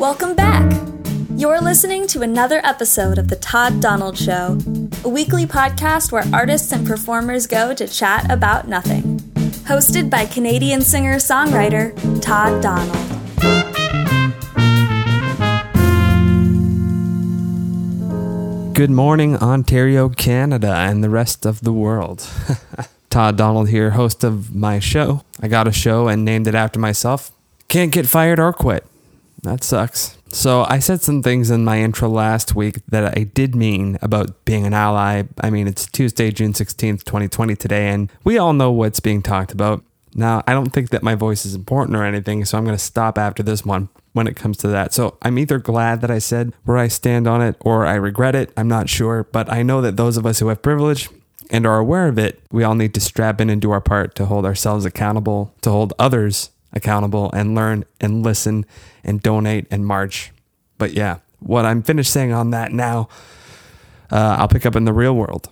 Welcome back. You're listening to another episode of The Todd Donald Show, a weekly podcast where artists and performers go to chat about nothing. Hosted by Canadian singer songwriter Todd Donald. Good morning, Ontario, Canada, and the rest of the world. Todd Donald here, host of my show. I got a show and named it after myself. Can't get fired or quit. That sucks. So, I said some things in my intro last week that I did mean about being an ally. I mean, it's Tuesday, June 16th, 2020 today, and we all know what's being talked about. Now, I don't think that my voice is important or anything, so I'm going to stop after this one when it comes to that. So I'm either glad that I said where I stand on it or I regret it. I'm not sure, but I know that those of us who have privilege and are aware of it, we all need to strap in and do our part to hold ourselves accountable, to hold others accountable, and learn and listen and donate and march. But yeah, what I'm finished saying on that now, uh, I'll pick up in the real world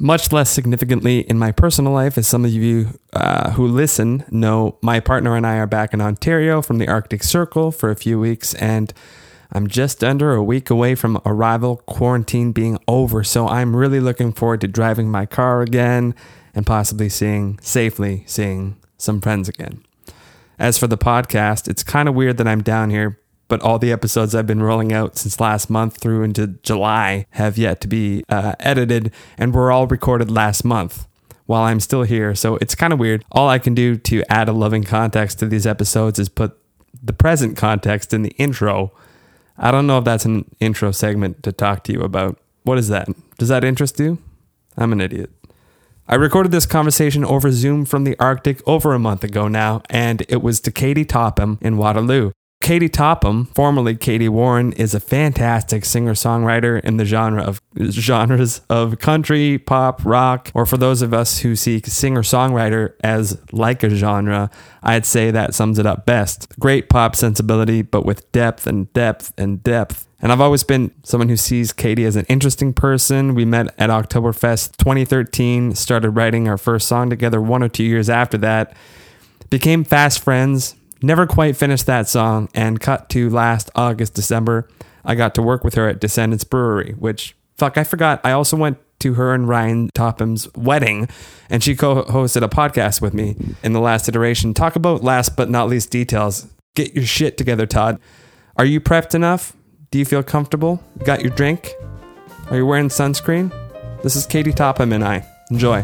much less significantly in my personal life, as some of you uh, who listen know, my partner and I are back in Ontario from the Arctic Circle for a few weeks, and I'm just under a week away from arrival, quarantine being over. So I'm really looking forward to driving my car again and possibly seeing, safely seeing some friends again. As for the podcast, it's kind of weird that I'm down here but all the episodes I've been rolling out since last month through into July have yet to be uh, edited and were all recorded last month while I'm still here. So it's kind of weird. All I can do to add a loving context to these episodes is put the present context in the intro. I don't know if that's an intro segment to talk to you about. What is that? Does that interest you? I'm an idiot. I recorded this conversation over Zoom from the Arctic over a month ago now, and it was to Katie Topham in Waterloo. Katie Topham, formerly Katie Warren, is a fantastic singer-songwriter in the genre of genres of country, pop, rock, or for those of us who seek singer-songwriter as like a genre, I'd say that sums it up best. Great pop sensibility, but with depth and depth and depth. And I've always been someone who sees Katie as an interesting person. We met at Oktoberfest 2013, started writing our first song together one or two years after that, became fast friends, Never quite finished that song, and cut to last August, December, I got to work with her at Descendants Brewery, which, fuck, I forgot. I also went to her and Ryan Topham's wedding, and she co hosted a podcast with me in the last iteration. Talk about last but not least details. Get your shit together, Todd. Are you prepped enough? Do you feel comfortable? Got your drink? Are you wearing sunscreen? This is Katie Topham and I. Enjoy.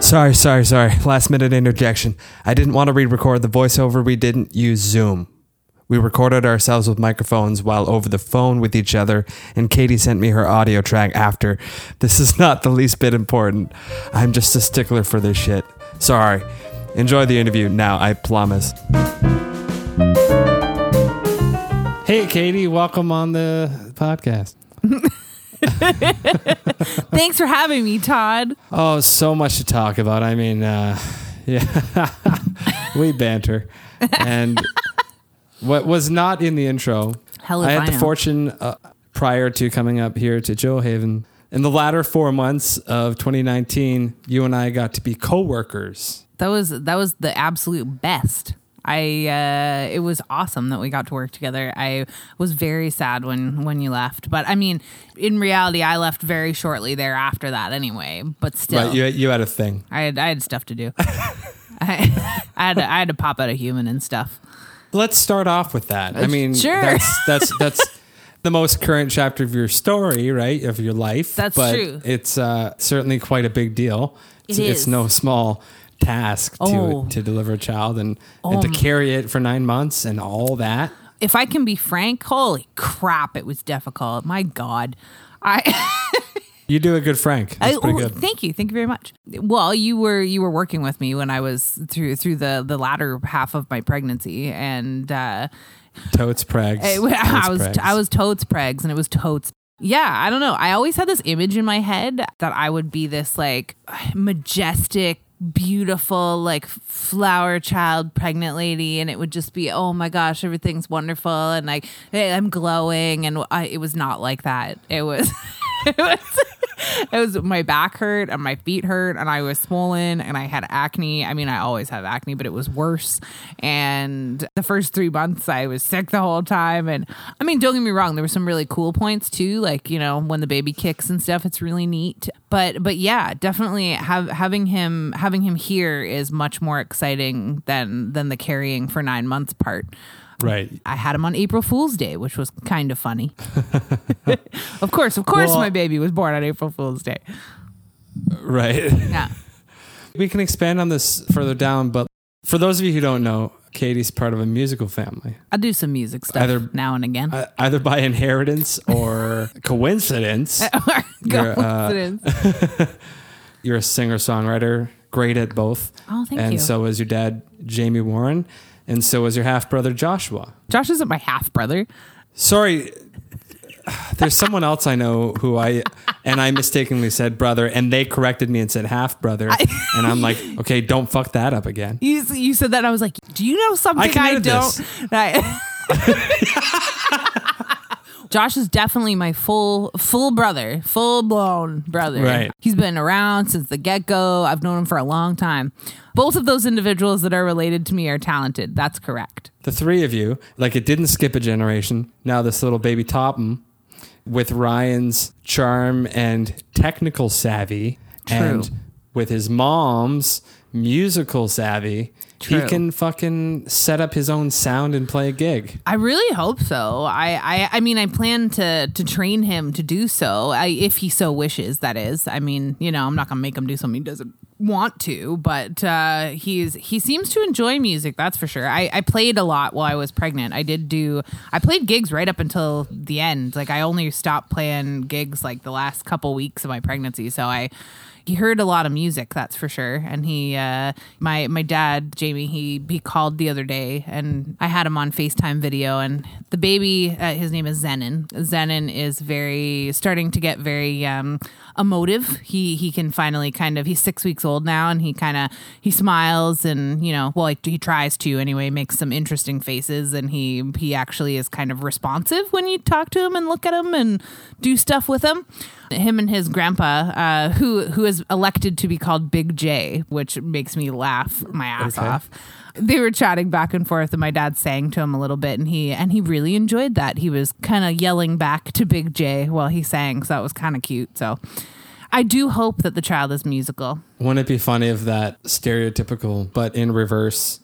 Sorry, sorry, sorry. Last minute interjection. I didn't want to re record the voiceover. We didn't use Zoom. We recorded ourselves with microphones while over the phone with each other, and Katie sent me her audio track after. This is not the least bit important. I'm just a stickler for this shit. Sorry. Enjoy the interview now, I promise. Hey, Katie, welcome on the podcast. Thanks for having me, Todd. Oh, so much to talk about. I mean, uh, yeah, we banter. And what was not in the intro, Hell I had the know. fortune uh, prior to coming up here to Gjoa Haven. In the latter four months of 2019, you and I got to be co-workers. That was that was the absolute best. I uh, it was awesome that we got to work together. I was very sad when when you left, but I mean, in reality, I left very shortly thereafter that anyway. But still, Right, you, you had a thing. I had I had stuff to do. I, I had to, I had to pop out a human and stuff. Let's start off with that. I mean, sure. that's that's that's the most current chapter of your story, right? Of your life. That's but true. It's uh, certainly quite a big deal. It's, It it's is. no small task Oh. to to deliver a child and and to carry it for nine months and all that. If I can be frank, holy crap, it was difficult. My God, I. You do a good Frank. I- oh. Thank you, thank you very much. Well, you were you were working with me when I was through through the the latter half of my pregnancy, and uh, Totes pregs. I, I was pregs. I was totes pregs, and it was totes. Yeah, I don't know. I always had this image in my head that I would be this like majestic, beautiful, like flower child pregnant lady, and it would just be oh my gosh, everything's wonderful, and like I'm glowing, and I, it was not like that. It was. It was it was my back hurt and my feet hurt and I was swollen and I had acne. I mean, I always have acne, but it was worse. And the first three months, I was sick the whole time. And I mean, don't get me wrong, there were some really cool points too, like you know when the baby kicks and stuff. It's really neat. But but yeah, definitely have having him having him here is much more exciting than than the carrying for nine months part. Right. I had him on April Fool's Day, which was kind of funny. of course, of course, Well- my baby was born on April Fool's Day. Right. Yeah. We can expand on this further down, but for those of you who don't know, Katie's part of a musical family, I do some music stuff Either- now and again. uh, either by inheritance or coincidence. you're, uh, You're a singer songwriter, great at both. Oh, thank and you. And so is your dad, Jamie Warren, and so is your half brother, Joshua. Josh isn't my half brother. Sorry, there's someone else I know who I and I mistakenly said brother, and they corrected me and said half brother, and I'm like, okay, don't fuck that up again. You, you said that, and I was like, "Do you know something I I, don't?" Josh is definitely my full full brother, full blown brother. Right. He's been around since the get go. I've known him for a long time. Both of those individuals that are related to me are talented. That's correct. The three of you, like it didn't skip a generation. Now this little baby Topham, with Ryan's charm and technical savvy, True. and with his mom's musical savvy, True. he can fucking set up his own sound and play a gig. I really hope so. I, I, I mean, I plan to to train him to do so, I, if he so wishes. That is, I mean, you know, I'm not gonna make him do something he doesn't want to, but uh, he's he seems to enjoy music. That's for sure. I, I played a lot while I was pregnant. I did do. I played gigs right up until the end. Like I only stopped playing gigs like the last couple weeks of my pregnancy. So I he heard a lot of music that's for sure and he uh my my dad jamie he he called the other day and i had him on facetime video and the baby uh, his name is zenon zenon is very starting to get very um emotive he he can finally kind of he's six weeks old now and he kind of he smiles and you know well he, he tries to anyway makes some interesting faces and he he actually is kind of responsive when you talk to him and look at him and do stuff with him him and his grandpa, uh, who who is elected to be called Big J, which makes me laugh my ass Okay. off. They were chatting back and forth, and my dad sang to him a little bit, and he and he really enjoyed that. He was kind of yelling back to Big J while he sang, so that was kind of cute. So, I do hope that the child is musical. Wouldn't it be funny if that stereotypical, but in reverse?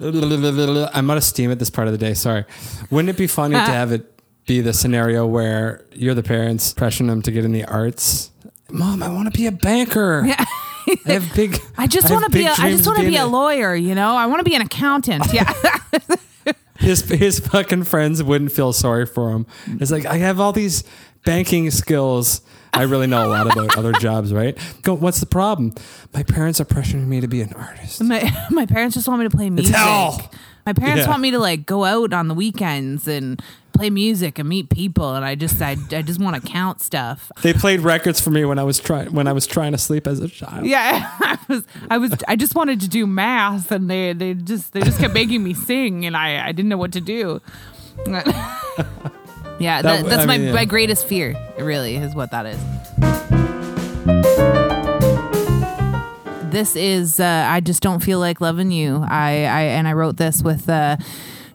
I'm out of steam at this part of the day. Sorry. Wouldn't it be funny to have it be the scenario where you're the parents pressuring them to get in the arts? Mom, I want to be a banker. Yeah. I have big. I just want to be. A, I just want to be being a lawyer. You know, I want to be an accountant. Yeah. His his fucking friends wouldn't feel sorry for him. It's like I have all these banking skills. I really know a lot about other jobs, right? Go. What's the problem? My parents are pressuring me to be an artist. my my parents just want me to play music. hell. My parents Yeah. want me to like go out on the weekends and play music and meet people, and I just I, I just want to count stuff. They played records for me when I was trying when I was trying to sleep as a child. Yeah, I was I was I just wanted to do math, and they they just they just kept making me sing, and I I didn't know what to do. yeah, that, That- that's I my mean, yeah. my greatest fear. Really is what that is. this is uh, I just don't feel like loving you. I, I and I wrote this with uh,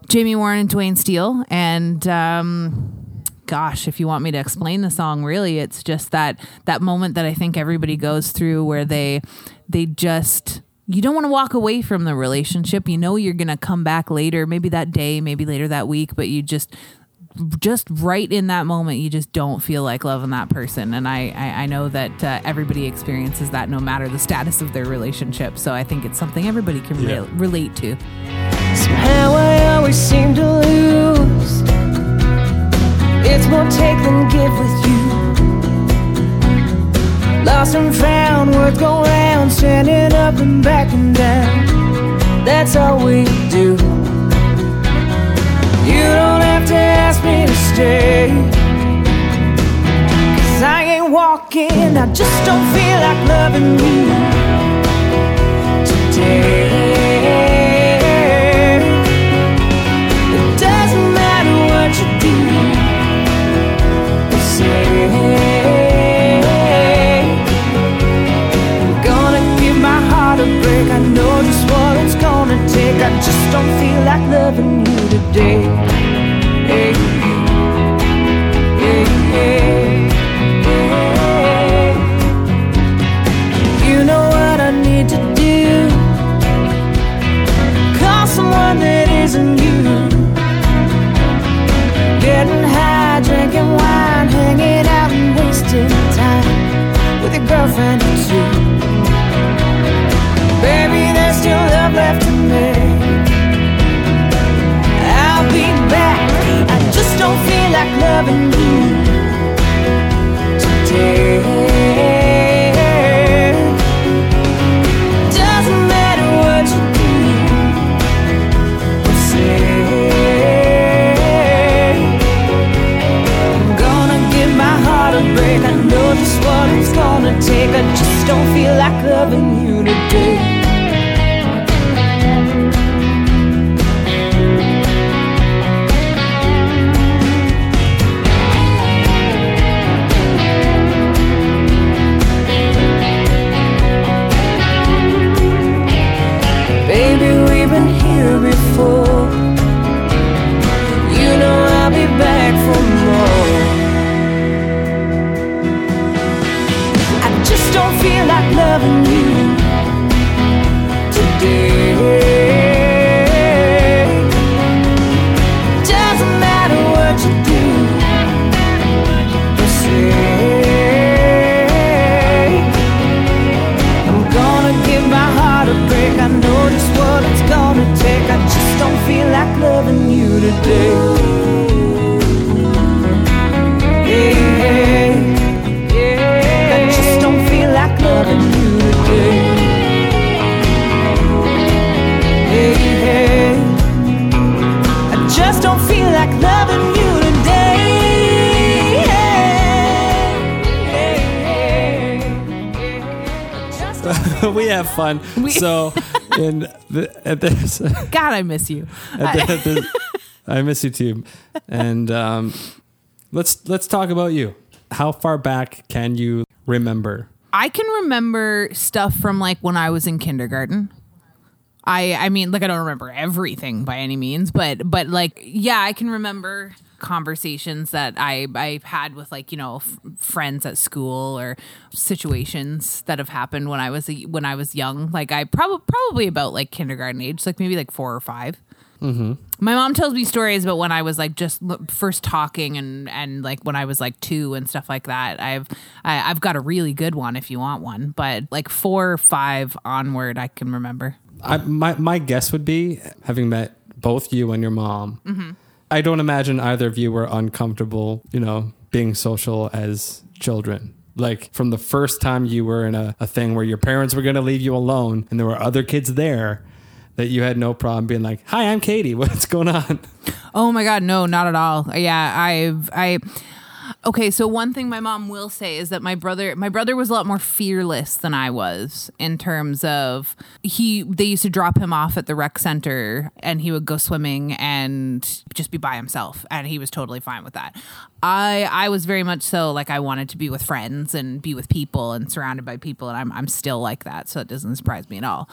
Jamie Warren and Dwayne Steele, and um, gosh, if you want me to explain the song, really, it's just that that moment that I think everybody goes through where they they just you don't want to walk away from the relationship. You know you're gonna come back later, maybe that day, maybe later that week, but you just just right in that moment you just don't feel like loving that person and i i, I know that uh, everybody experiences that no matter the status of their relationship so i think it's something everybody can Yeah. re- relate to Somehow I always seem to lose. It's more take than give with you. Lost and found, worth going round, standing up and backing down. That's all we do. You don't have to ask me to stay. Cause I ain't walking, I just don't feel like loving you today. It doesn't matter what you do say. I'm gonna give my heart a break. I know just what it's gonna take. I just don't feel like loving you today. Hey, we have fun. so, in the, at this, God, I miss you. at the, at the, I miss you too. And um, let's let's talk about you. How far back can you remember? I can remember stuff from like when I was in kindergarten. I I mean, like I don't remember everything by any means, but but like yeah, I can remember conversations that I I've had with like you know f- friends at school or situations that have happened when I was a, when I was young. Like I probably probably about like kindergarten age, like maybe like four or 5 my mom tells me stories about when I was like just l- first talking and and like when I was like two and stuff like that. I've I, I've got a really good one if you want one, but like four or five onward, I can remember. I, my my guess would be having met both you and your mom. Mm-hmm. I don't imagine either of you were uncomfortable, you know, being social as children. Like from the first time you were in a, a thing where your parents were going to leave you alone and there were other kids there, that you had no problem being like, "Hi, I'm Katie. What's going on?" Oh my god, no, not at all. Yeah, I've I Okay, so one thing my mom will say is that my brother my brother was a lot more fearless than I was in terms of he they used to drop him off at the rec center and he would go swimming and just be by himself and he was totally fine with that. I I was very much so like I wanted to be with friends and be with people and surrounded by people and I'm I'm still like that, so it doesn't surprise me at all.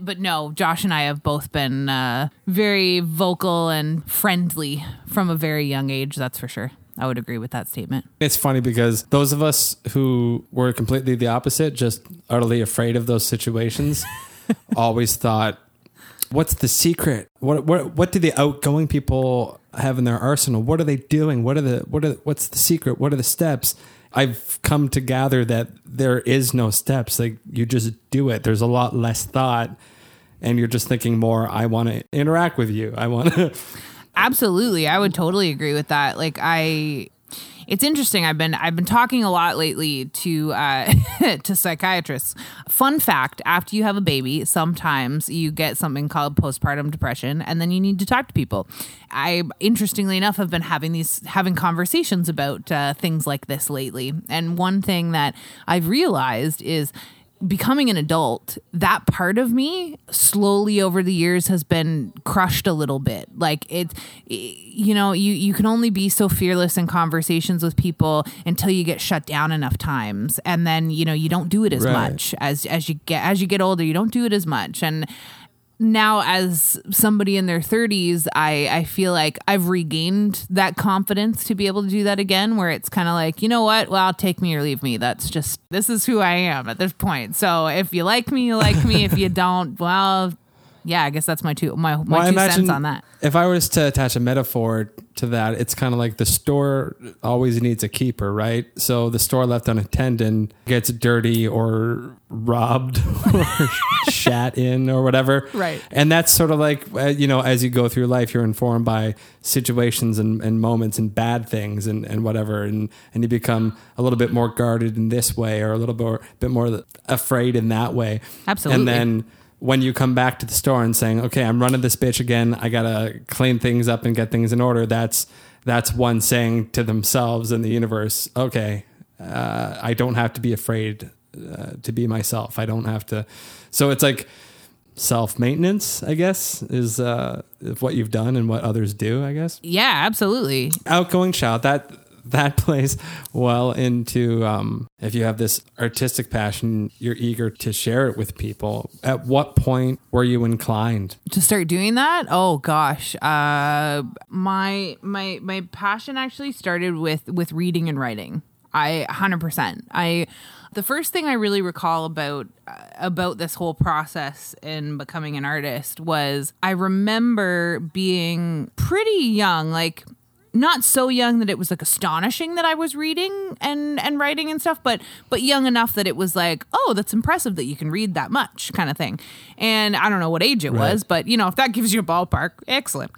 But no, Josh and I have both been uh, very vocal and friendly from a very young age, that's for sure. I would agree with that statement. It's funny because those of us who were completely the opposite, just utterly afraid of those situations, always thought, "What's the secret? What what what do the outgoing people have in their arsenal? What are they doing? What are the what are what's the secret? What are the steps?" I've come to gather that there is no steps. Like you just do it. There's a lot less thought, and you're just thinking more. I want to interact with you. I want to. Absolutely. I would totally agree with that. Like I it's interesting. I've been I've been talking a lot lately to uh, to psychiatrists. Fun fact: after you have a baby, sometimes you get something called postpartum depression, and then you need to talk to people. I, interestingly enough, have been having these having conversations about uh, things like this lately. And one thing that I've realized is becoming an adult, that part of me slowly over the years has been crushed a little bit. Like it, you know, you, you can only be so fearless in conversations with people until you get shut down enough times. And then, you know, you don't do it as Right. much as, as you get, as you get older, you don't do it as much. And now as somebody in their 30s i i feel like i've regained that confidence to be able to do that again where it's kind of like you know what? Well take me or leave me. That's just this is who i am at this point. So if you like me you like me. If you don't well yeah i guess that's my two my, my Well, two cents on that If I was to attach a metaphor to that, it's kind of like the store always needs a keeper, right? So the store left unattended gets dirty or robbed or shat in or whatever. Right. And that's sort of like, uh, you know, as you go through life, you're informed by situations and, and moments and bad things and, and whatever. And, and you become a little bit more guarded in this way or a little bit, bit more afraid in that way. Absolutely. And then when you come back to the store and saying, "Okay, I'm running this bitch again. I gotta clean things up and get things in order," that's that's one saying to themselves in the universe, "Okay, uh, I don't have to be afraid uh, to be myself. I don't have to." So it's like self maintenance, I guess, is uh, what you've done and what others do. I guess yeah absolutely outgoing shout that that plays well into um, if you have this artistic passion you're eager to share it with people. At what point were you inclined? To start doing that? Oh gosh. Uh my my my passion actually started with with reading and writing. I 100% i the first thing i really recall about uh, about this whole process in becoming an artist was i remember being pretty young like not so young that it was like astonishing that I was reading and and writing and stuff, but but young enough that it was like, oh, that's impressive that you can read that much, kind of thing. And I don't know what age it Right. was, but you know, if that gives you a ballpark, excellent.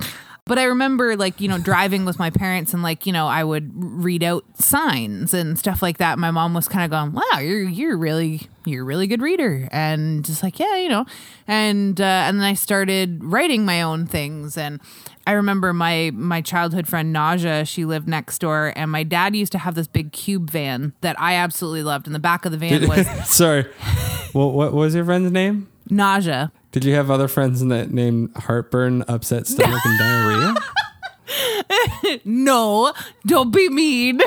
But I remember like, you know, driving with my parents and like, you know, I would read out signs and stuff like that. My mom was kind of going, "Wow, you're you're really you're a really good reader." And just like, yeah, you know. And uh, and then I started writing my own things and I remember my my childhood friend Naja, she lived next door and my dad used to have this big cube van that I absolutely loved and the back of the van was sorry well, what was your friend's name Naja. Did you have other friends in that named heartburn upset stomach and diarrhea No, don't be mean.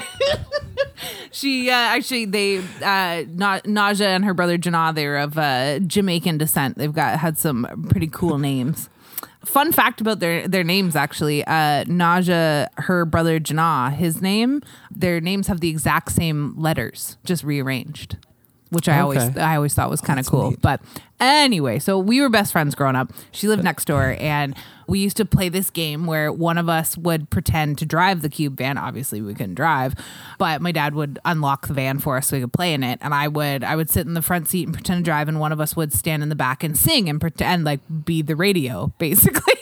she uh, actually they uh, Na- Naja and her brother Janah they're of uh, Jamaican descent. They've got had some pretty cool names. Fun fact about their their names actually, uh, Naja, her brother Janah, his name, their names have the exact same letters, just rearranged, which I always I always thought was kind of cool. But anyway, so we were best friends growing up. She lived next door, and we used to play this game where one of us would pretend to drive the cube van. Obviously, we couldn't drive, but my dad would unlock the van for us so we could play in it. And I would I would sit in the front seat and pretend to drive, and one of us would stand in the back and sing and pretend like be the radio, basically.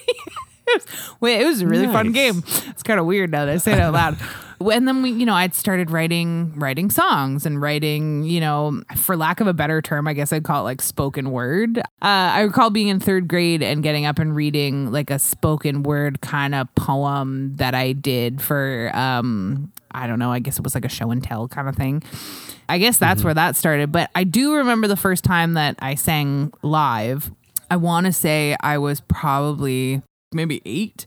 It was a really fun game. It's kind of weird now that I say it out loud. And then we, you know, I'd started writing writing songs and writing, you know, for lack of a better term, I guess I'd call it like spoken word. Uh, I recall being in third grade and getting up and reading like a spoken word kind of poem that I did for, um, I don't know, I guess it was like a show and tell kind of thing. I guess that's where that started. But I do remember the first time that I sang live. I want to say I was probably maybe eight.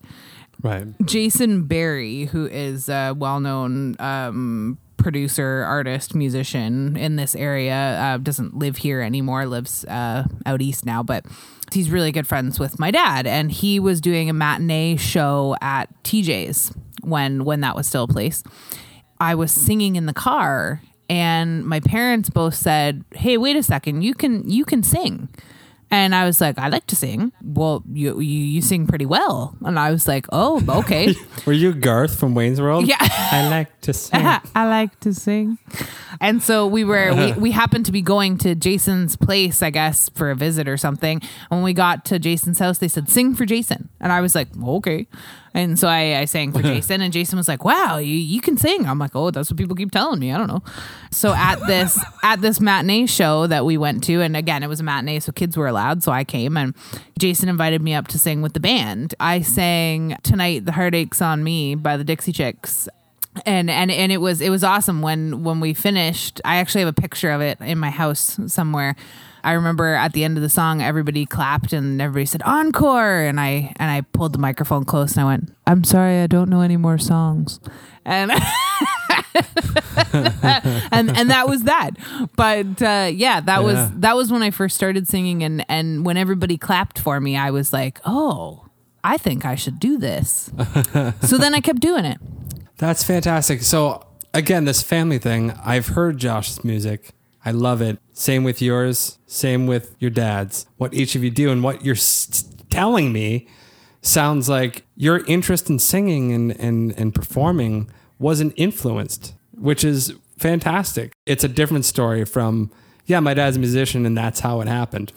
Right Jason Barry, who is a well-known um, producer, artist, musician in this area, uh, doesn't live here anymore. Lives uh, out east now, but he's really good friends with my dad, and he was doing a matinee show at TJ's when when that was still a place. I was singing in the car, and my parents both said, "Hey, wait a second, you can you can sing." And I was like, I like to sing. Well, you, you you sing pretty well. And I was like, oh, okay. were you garth from wayne's world Yeah. i like to sing I like to sing. And so we were we, uh-huh. we happened to be going to Jason's place, I guess, for a visit or something. And when we got to Jason's house, they said, Sing for Jason. And I was like, Okay. And so I, I sang for Jason, and Jason was like, Wow, you, you can sing. I'm like, Oh, that's what people keep telling me. I don't know. So at this at this matinee show that we went to, and again it was a matinee, so kids were allowed. So I came and Jason invited me up to sing with the band. I sang Tonight the Heartache's on Me by the Dixie Chicks and and and it was it was awesome when when we finished i actually have a picture of it in my house somewhere i remember at the end of the song everybody clapped and everybody said encore and i and i pulled the microphone close and i went i'm sorry i don't know any more songs and and and that was that. But uh, yeah, that Yeah. was that was when I first started singing, and and when everybody clapped for me, I was like, oh, I think I should do this. so then I kept doing it. That's fantastic. So again, this family thing, I've heard Josh's music. I love it. Same with yours. Same with your dad's. What each of you do and what you're s- telling me sounds like your interest in singing and, and, and performing wasn't influenced, which is fantastic. It's a different story from, yeah, my dad's a musician and that's how it happened.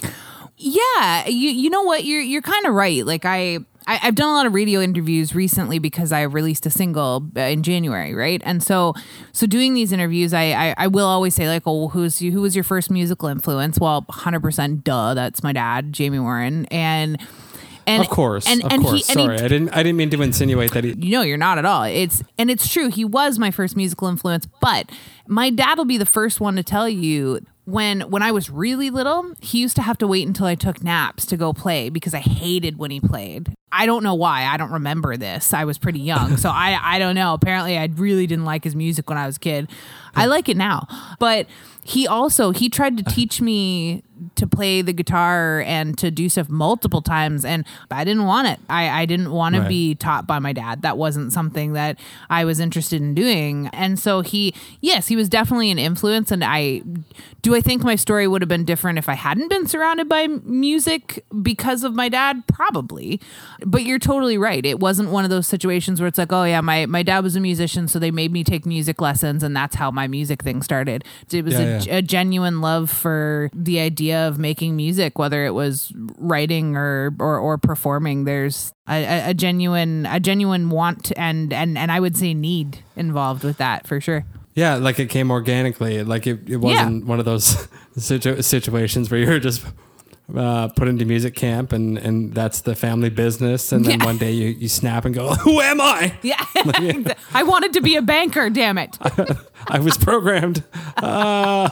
Yeah, you you know what? You're you're kind of right. Like I, I I've done a lot of radio interviews recently because I released a single uh, in January, right? And so so doing these interviews, I I, I will always say like, oh, who's you, who was your first musical influence? Well, hundred percent, duh, that's my dad, Jamie Warren, and. And, Of course. and, of and course. he, and he Sorry. I didn't I didn't mean to insinuate that he no, you're not at all. It's and it's true. He was my first musical influence, but my dad will be the first one to tell you when when I was really little, he used to have to wait until I took naps to go play because I hated when he played. I don't know why. I don't remember this. I was pretty young, so I I don't know. Apparently, I really didn't like his music when I was a kid. I like it now, but he also he tried to teach me to play the guitar and to do stuff multiple times and I didn't want it. I, I didn't want Right. to be taught by my dad. That wasn't something that I was interested in doing. And so he, yes, he was definitely an influence. And I, do I think my story would have been different if I hadn't been surrounded by music because of my dad? Probably. But you're totally right. It wasn't one of those situations where it's like, oh yeah, my, my dad was a musician, so they made me take music lessons, and that's how my music thing started. It was Yeah, a, yeah. a genuine love for the idea of making music, whether it was writing or or, or performing. There's a, a, genuine a genuine want and and and I would say need involved with that for sure. Yeah, like it came organically. Like it, it wasn't one of those situ- situations where you're just uh, put into music camp and, and that's the family business. And then Yeah. one day you, you snap and go, Who am I? Yeah, I wanted to be a banker. Damn it! I was programmed. Uh,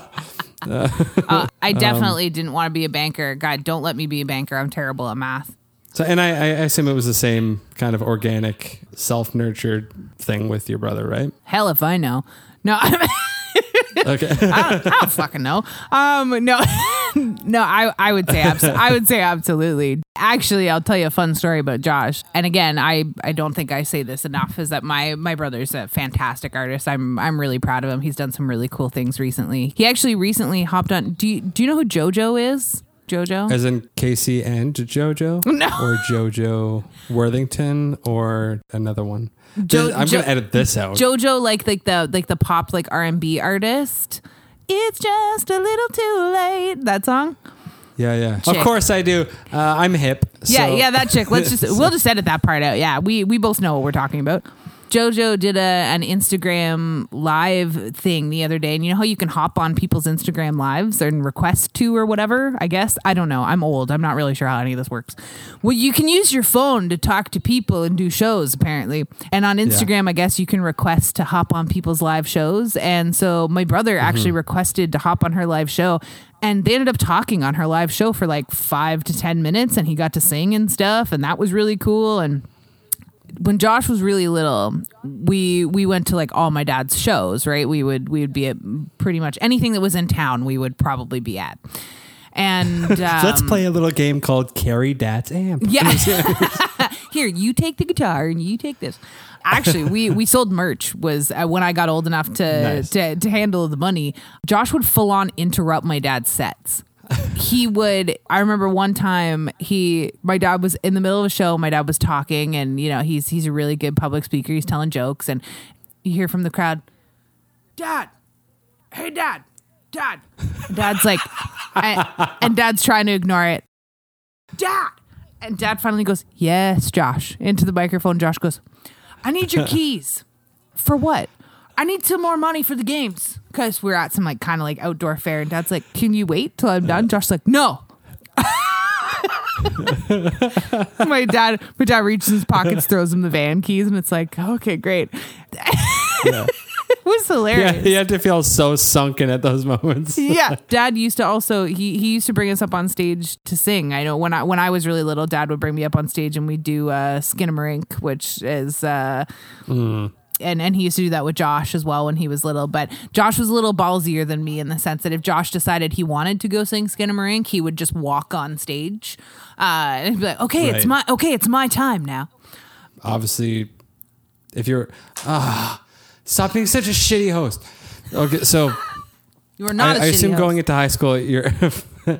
Um, I definitely didn't want to be a banker. God, don't let me be a banker. I'm terrible at math. So, and I, I assume it was the same kind of organic, self nurtured thing with your brother, right? Hell if I know. No, Okay. I don't, I don't fucking know. Um, no, no, I, I would say, abso- I would say absolutely. Actually, I'll tell you a fun story about Josh. And again, I, I don't think I say this enough. Is that my, my brother's a fantastic artist. I'm, I'm really proud of him. He's done some really cool things recently. He actually recently hopped on. Do you, do you know who JoJo is? JoJo. As in K-Ci and JoJo? No. Or JoJo Worthington or another one? Jo- I'm Jo- going to edit this out. JoJo, like like the like the pop like R and B artist. It's just a little too late. That song. yeah, yeah. Chick. Of course I do. Uh, I'm hip. Yeah, so- yeah, that chick. Let's just we'll just edit that part out. Yeah, we we both know what we're talking about. Jojo did a an Instagram live thing the other day, and you know how you can hop on people's Instagram lives and request to or whatever. I guess I don't know. I'm old. I'm not really sure how any of this works. Well, you can use your phone to talk to people and do shows apparently, and on Instagram, I guess you can request to hop on people's live shows. And so my brother mm-hmm. actually requested to hop on her live show. And they ended up talking on her live show for like five to 10 minutes, and he got to sing and stuff, and that was really cool. And when Josh was really little, we we went to like all my dad's shows, right? We would we would be at pretty much anything that was in town, we would probably be at. And um, Let's play a little game called Carry Dad's Amp. Yeah. Here, you take the guitar and you take this. Actually, we we sold merch was uh, when I got old enough to, Nice. to to handle the money. Josh would full on interrupt my dad's sets. He would I remember one time he my dad was in the middle of a show, my dad was talking and you know, he's he's a really good public speaker, he's telling jokes and you hear from the crowd, "Dad. Hey dad. Dad." Dad's like and, and dad's trying to ignore it. Dad. And dad finally goes, Yes, Josh. Into the microphone, Josh goes, I need your keys. For what? I need some more money for the games. Because we're at some like kind of like outdoor fair. And dad's like, Can you wait till I'm done? Josh's like, No. my dad my dad reaches his pockets, throws him the van keys, and it's like, okay, great. it was Yeah, hilarious he had to feel so sunken at those moments. yeah dad used to also he he used to bring us up on stage to sing i know when i when i was really little dad would bring me up on stage and we'd do uh skinamarink which is uh and and he used to do that with Josh as well when he was little. But Josh was a little ballsier than me in the sense that if Josh decided he wanted to go sing Skinamarink, he would just walk on stage uh, and be like, "Okay, it's my okay, it's my time now." Obviously, if you're ah, stop being such a shitty host. Okay, so You are not. I, a I shitty assume host. going into high school, you're. let,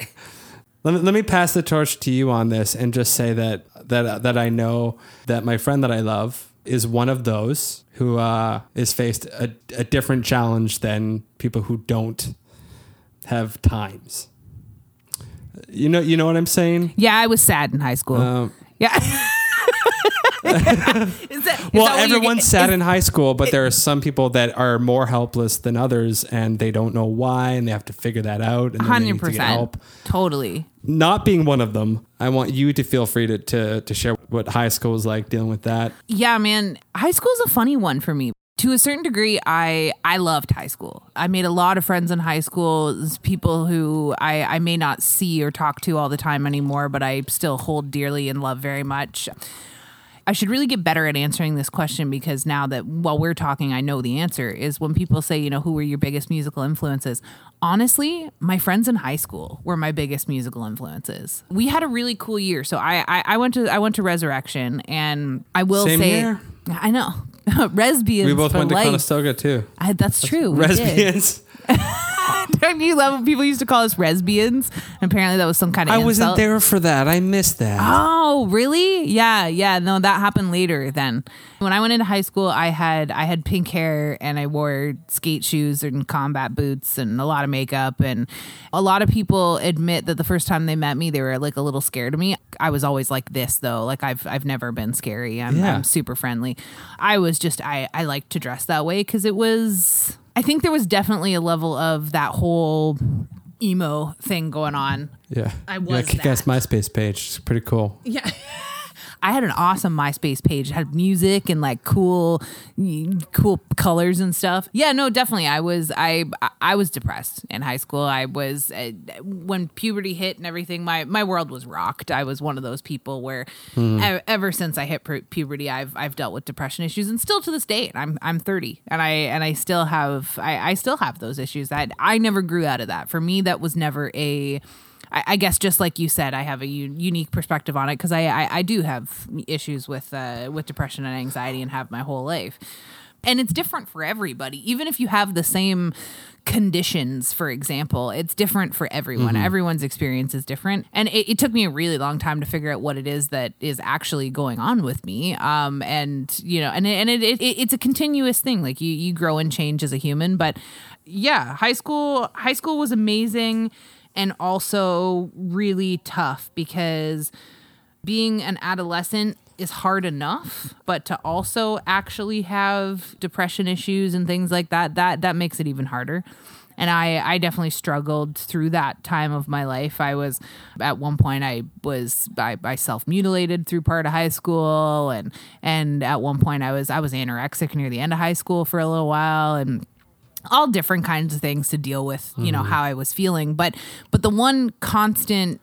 me, let me pass the torch to you on this and just say that that that I know that my friend that I love is one of those who uh, is faced a, a different challenge than people who don't have times. You know, you know what I'm saying. Yeah, I was sad in high school. Um, yeah. Is that- is that well, everyone's sad is- in high school, but there are some people that are more helpless than others, and they don't know why, and they have to figure that out. And they Hundred need to help. totally. not being one of them, I want you to feel free to, to, to share what high school was like dealing with that. Yeah, man. High school is a funny one for me. To a certain degree, I I loved high school. I made a lot of friends in high school, people who I, I may not see or talk to all the time anymore, but I still hold dearly and love very much. I should really get better at answering this question because now that while we're talking, I know the answer is when people say, you know, who were your biggest musical influences? Honestly, my friends in high school were my biggest musical influences. We had a really cool year. So I I, I went to I went to Resurrection and I will Same say year? I know. Resbians. We both went to life. Conestoga too. I, that's true. we did. Lesbians. Don't you love people used to call us Resbians? Apparently that was some kind of I wasn't there for that. I missed that. Oh, really? Yeah, yeah. No, that happened later then. When I went into high school, I had I had pink hair and I wore skate shoes and combat boots and a lot of makeup and a lot of people admit that the first time they met me, they were like a little scared of me. I was always like this though. Like I've I've never been scary. I'm, Yeah. I'm super friendly. I was just I I like to dress that way cuz it was I think there was definitely a level of that whole emo thing going on yeah. I Yeah, was kick-ass. MySpace page. It's pretty cool. yeah. I had an awesome MySpace page. It had music and like cool, cool colors and stuff. Yeah, no, definitely. I was I I was depressed in high school. I was uh, when puberty hit and everything. My my world was rocked. I was one of those people where e- ever since I hit pu- puberty, I've I've dealt with depression issues, and still to this day. I'm I'm 30, and I and I still have I, I still have those issues. That I never grew out of that. For me, that was never a I, I guess just like you said, I have a u- unique perspective on it because I, I I do have issues with uh, with depression and anxiety and have my whole life, and it's different for everybody. Even if you have the same conditions, for example, it's different for everyone. Everyone's experience is different, and it, it took me a really long time to figure out what it is that is actually going on with me. Um, and you know, and it, and it, it it's a continuous thing. Like you you grow and change as a human, but yeah, high school high school was amazing and also really tough because being an adolescent is hard enough but to also actually have depression issues and things like that that that makes it even harder and I, I definitely struggled through that time of my life. I was at one point I was I, I self mutilated through part of high school and and at one point I was I was anorexic near the end of high school for a little while and all different kinds of things to deal with you know mm-hmm. how i was feeling. But but the one constant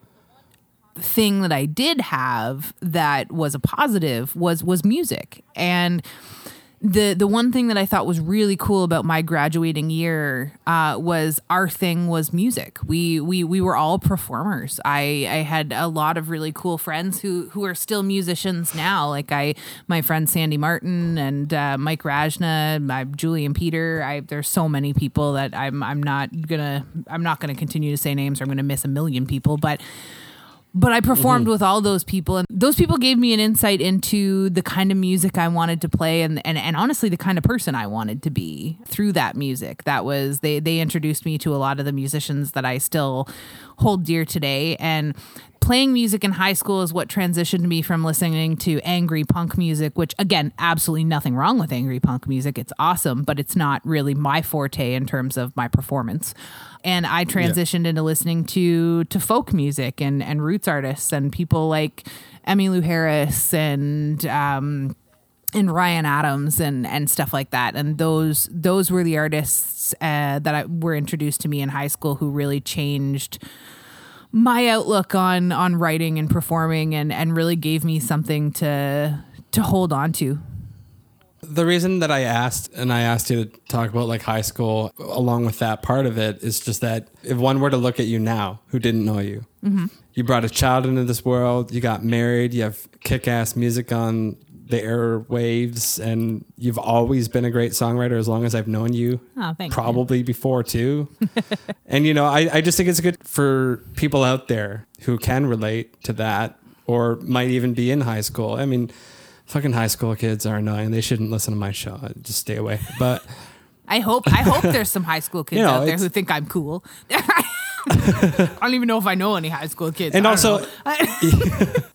thing that i did have that was a positive was was music. And the the one thing that I thought was really cool about my graduating year uh, was our thing was music. We we we were all performers. I I had a lot of really cool friends who who are still musicians now. Like I my friend Sandy Martin and uh, Mike Rajna, my Julian Peter. I there's so many people that I'm I'm not gonna I'm not gonna continue to say names. or I'm gonna miss a million people, but but I performed mm-hmm. with all those people, and those people gave me an insight into the kind of music I wanted to play, and and, and honestly, the kind of person I wanted to be through that music. That was they they introduced me to a lot of the musicians that I still hold dear today, and playing music in high school is what transitioned me from listening to angry punk music, which again, absolutely nothing wrong with angry punk music. It's awesome, but it's not really my forte in terms of my performance. And I transitioned into listening to to folk music and and roots artists and people like Emmylou Harris and um and Ryan Adams and and stuff like that. And those those were the artists uh, that I, were introduced to me in high school who really changed my outlook on on writing and performing and and really gave me something to to hold on to. The reason that I asked and I asked you to talk about like high school along with that part of it is just that if one were to look at you now who didn't know you, mm-hmm. you brought a child into this world, you got married, you have kick ass music on the airwaves, and you've always been a great songwriter as long as I've known you. Oh, thank you. Probably before too. and you know, I, I just think it's good for people out there who can relate to that or might even be in high school. I mean, fucking high school kids are annoying. They shouldn't listen to my show. Just stay away. But I hope I hope there's some high school kids You know, out there who think I'm cool. I don't even know if I know any high school kids. and also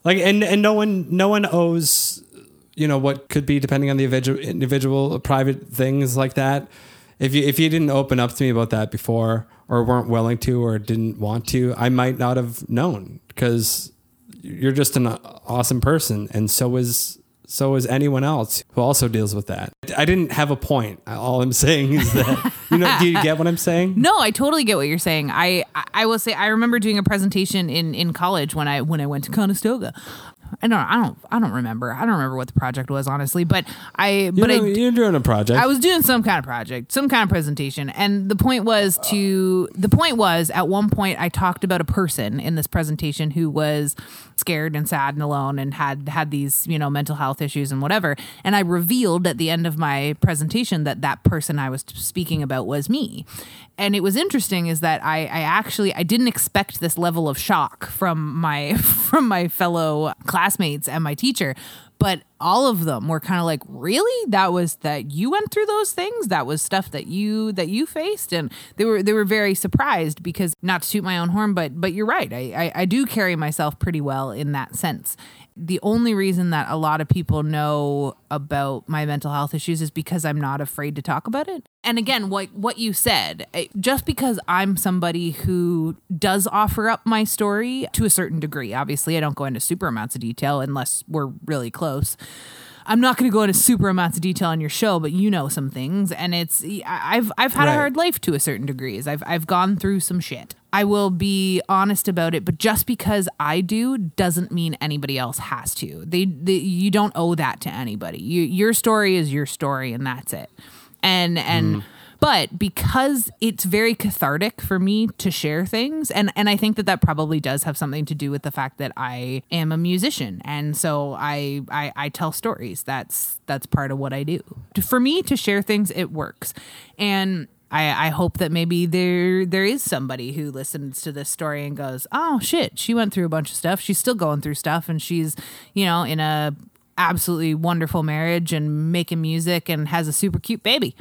like and and no one no one owes you know what could be depending on the individual individual private things like that if you if you didn't open up to me about that before or weren't willing to or didn't want to i might not have known because you're just an awesome person and so is so is anyone else who also deals with that i didn't have a point all i'm saying is that you know do you get what i'm saying No, I totally get what you're saying. I I- I will say I remember doing a presentation in in college when I when I went to Conestoga. I don't I don't I don't remember. I don't remember what the project was honestly, but I you but know, I you're doing a project I was doing some kind of project, some kind of presentation, and the point was to the point was at one point I talked about a person in this presentation who was scared and sad and alone and had had these you know mental health issues and whatever, and I revealed at the end of my presentation that that person I was speaking about was me, and it was interesting is that I I actually I didn't expect this level of shock from my from my fellow classmates and my teacher. But all of them were kind of like really? That was that you went through those things? That was stuff that you that you faced? And they were they were very surprised because not to toot my own horn but but you're right. I, I i do carry myself pretty well in that sense the only reason that a lot of people know about my mental health issues is because I'm not afraid to talk about it. And again, what what you said, eh, just because I'm somebody who does offer up my story to a certain degree. Obviously, I don't go into super amounts of detail unless we're really close. I'm not going to go into super amounts of detail on your show, but you know some things, and it's I've I've had a hard life to a certain degree. I've I've gone through some shit. I will be honest about it, but just because I do doesn't mean anybody else has to. They, they you don't owe that to anybody. You, your story is your story, and that's it. And and mm-hmm. but because it's very cathartic for me to share things and and I think that that probably does have something to do with the fact that I am a musician and so I I, I tell stories that's that's part of what I do for me to share things it works and I, I hope that maybe there there is somebody who listens to this story and goes, "Oh shit, she went through a bunch of stuff. She's still going through stuff, and she's, you know, in a absolutely wonderful marriage and making music and has a super cute baby."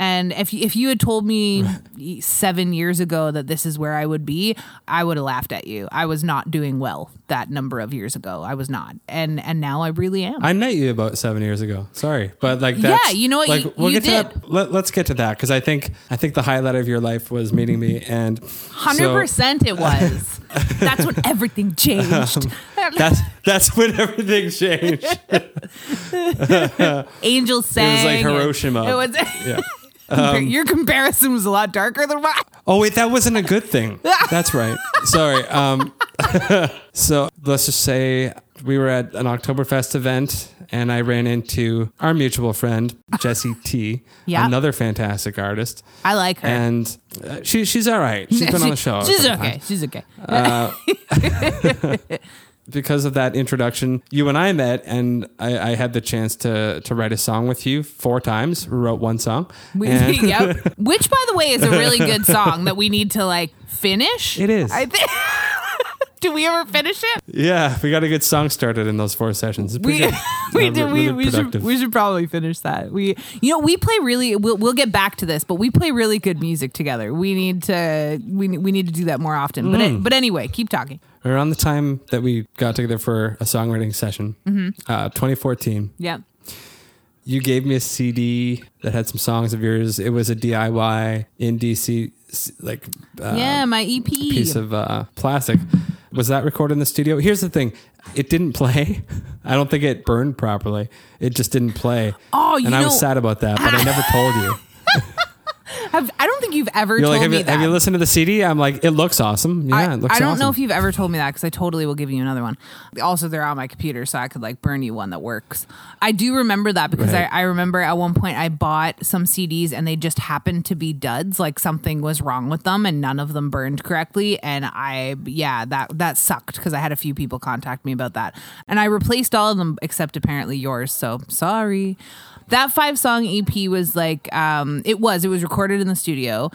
And if you, if you had told me seven years ago that this is where I would be, I would have laughed at you. I was not doing well that number of years ago. I was not, and and now I really am. I met you about seven years ago. Sorry, but like that's, Yeah, you know what? Like You- we'll you get to that. Let, let's get to that because I think I think the highlight of your life was meeting me, and Hundred so percent, it was. That's when um, everything changed. That's that's when everything changed. Angels sang. It was like Hiroshima. It was. Yeah. Compar- your comparison was a lot darker than mine. Oh wait, that wasn't a good thing. That's right. Sorry. Um, so let's just say we were at an Oktoberfest event, and I ran into our mutual friend Jessie T, Yeah. another fantastic artist, I like her. and uh, she she's all right. She's been on the show. She's okay. times. She's okay. Because of that introduction, you and I met, and I, I had the chance to to write a song with you four times. We wrote one song. We, yep. Which, by the way, is a really good song that we need to like finish. It is. I think. Do we ever finish it? yeah, we got a good song started in those four sessions. We we Uh, do. re- We, we should we should probably finish that. We you know we play really. We'll we'll get back to this, but we play really good music together. We need to we we need to do that more often. But Mm. it, but anyway, keep talking. around the time that we got together for a songwriting session, Mm-hmm. uh, 2014, Yeah. you gave me a CD that had some songs of yours. It was a DIY indie C, C- like uh, yeah, my EP. piece of uh, plastic. Was that recorded in the studio? Here's the thing: it didn't play. I don't think it burned properly. It just didn't play. Oh, you and I was sad about that, but I never told you. Have, I don't think you've ever You're told like, have me you, that. have you listened to the CD? I'm like, it looks awesome. Yeah, I, it looks awesome. I don't awesome. know if you've ever told me that because I totally will give you another one. Also, they're on my computer, so I could like burn you one that works. I do remember that because Right. I, I remember at one point I bought some CDs and they just happened to be duds. Like something was wrong with them and none of them burned correctly. And I, yeah, that that sucked because I had a few people contact me about that. And I replaced all of them except apparently yours. So sorry. That five song EP was like, um, it was, it was recorded in the studio.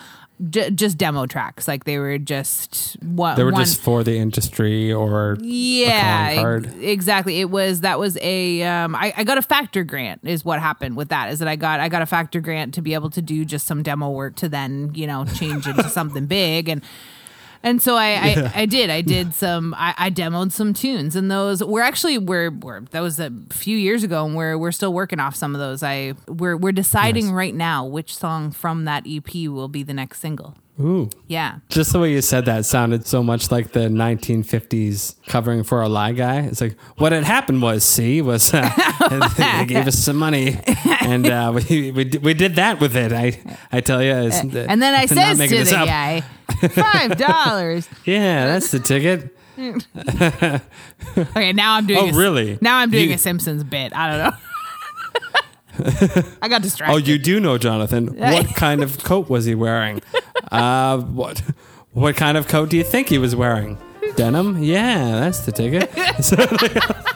J- just demo tracks, like they were just one. They were one, just for the industry or yeah, a card. ex- exactly. It was that was a um I, I got a factor grant is what happened with that is that I got I got a factor grant to be able to do just some demo work to then, you know, change into something big and and so I, I, I did. I did some. I, I demoed some tunes, and those we're actually we're, we're that was a few years ago, and we're we're still working off some of those. I we're we're deciding Nice. right now which song from that EP will be the next single. Ooh. Yeah, Just the way you said that sounded so much like the 1950s covering for a lie guy. It's like what had happened was, see, was uh, they gave us some money, and uh, we, we we did that with it. I I tell you, it's, and then I says to the up. guy, five dollars. Yeah, that's the ticket. Okay, now I'm doing. Oh, a, really? Now I'm doing You- a Simpsons bit. I don't know. I got distracted. Oh, you do know, Jonathan. What kind of coat was he wearing? Uh, what what kind of coat do you think he was wearing? Denim? Yeah, that's the ticket.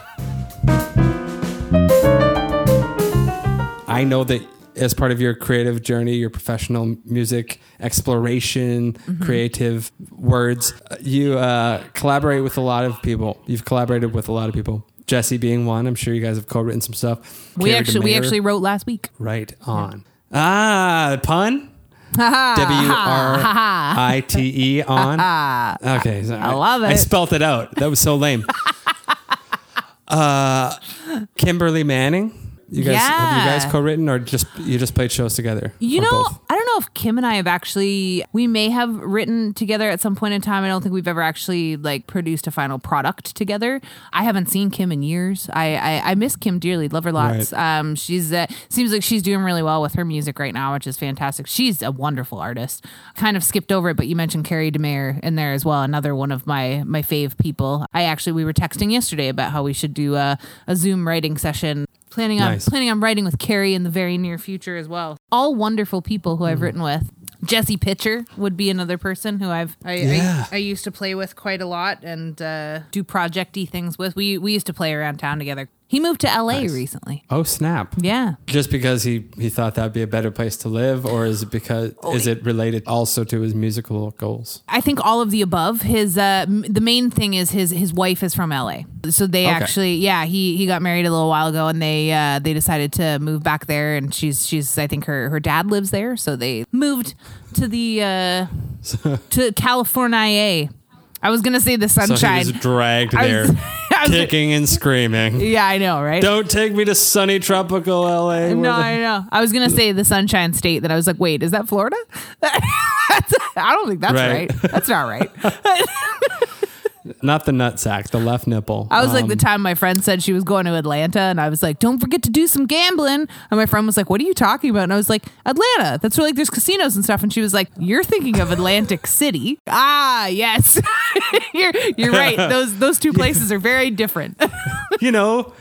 I know that as part of your creative journey, your professional music exploration, Mm-hmm. creative words, uh, you uh, collaborate with a lot of people. You've collaborated with a lot of people. Jesse being one. I'm sure you guys have co-written some stuff. we actually we actually wrote last week. Right on. Ah, pun? W R I T E on. Okay. so I love it. I spelt it out. That was so lame. uh, Kimberly Manning. You guys have you guys co-written or just you just played shows together? You know, both? I don't know if Kim and I have actually we may have written together at some point in time. I don't think we've ever actually like produced a final product together. I haven't seen Kim in years. I I, I miss Kim dearly. Love her lots. Right. Um, she's uh, seems like she's doing really well with her music right now, which is fantastic. She's a wonderful artist. Kind of skipped over it, but you mentioned Carrie DeMayer in there as well. Another one of my my fave people. I actually we were texting yesterday about how we should do a, a Zoom writing session. Planning on planning on writing with Carrie in the very near future as well. All wonderful people who I've Mm. written with. Jesse Pitcher would be another person who I've I, Yeah. I, I used to play with quite a lot and uh, do projecty things with. We we used to play around town together. He moved to LA Nice. recently. Oh snap! Yeah. Just because he he thought that'd be a better place to live, or is it because Oh, is it related also to his musical goals? I think all of the above. His uh, m- the main thing is his his wife is from LA, so they Okay. actually yeah he he got married a little while ago and they uh, they decided to move back there and she's she's I think her her dad lives there, so they moved to the uh, to California. I was gonna say the So sunshine. he was dragged I there, I was- kicking and screaming. yeah, I know, right? Don't take me to sunny tropical LA. No, the- I know. I was gonna say the Sunshine State. That I was like, wait, is that Florida? I don't think that's Right. right. That's not right. not the nut sack, the left nipple. I was like the Um, time my friend said she was going to Atlanta, and I was like, "Don't forget to do some gambling." And my friend was like, "What are you talking about?" And I was like, "Atlanta. That's where like there's casinos and stuff." And she was like, "You're thinking of Atlantic City." Ah, yes, you're you're right. Those those two places are very different. you know,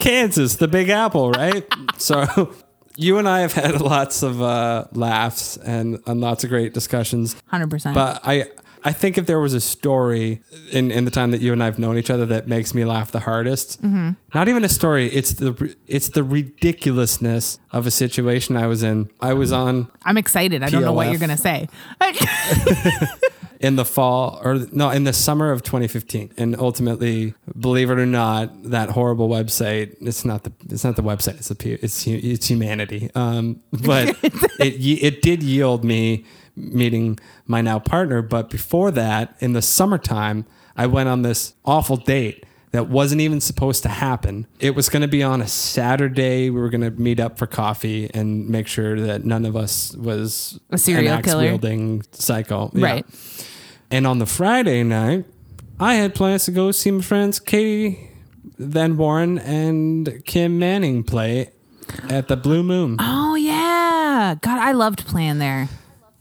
Kansas, the Big Apple, right? so you and I have had lots of uh, laughs and, and lots of great discussions. Hundred percent. But I I think if there was a story in, in the time that you and I've known each other that makes me laugh the hardest, Mm-hmm. not even a story, it's the it's the ridiculousness of a situation I was in. I was on I'm excited. I don't know what you're gonna say. in the fall or no in the summer of 2015 and ultimately believe it or not that horrible website it's not the it's not the website it's the it's it's humanity um but it it did yield me meeting my now partner but before that in the summertime I went on this awful date that wasn't even supposed to happen. It was going to be on a Saturday. We were going to meet up for coffee and make sure that none of us was A serial killer. axe-wielding psycho. Right. And on the Friday night, I had plans to go see my friends Katie Van Warren and Kim Manning play at the Blue Moon. Oh yeah, God, I loved playing there.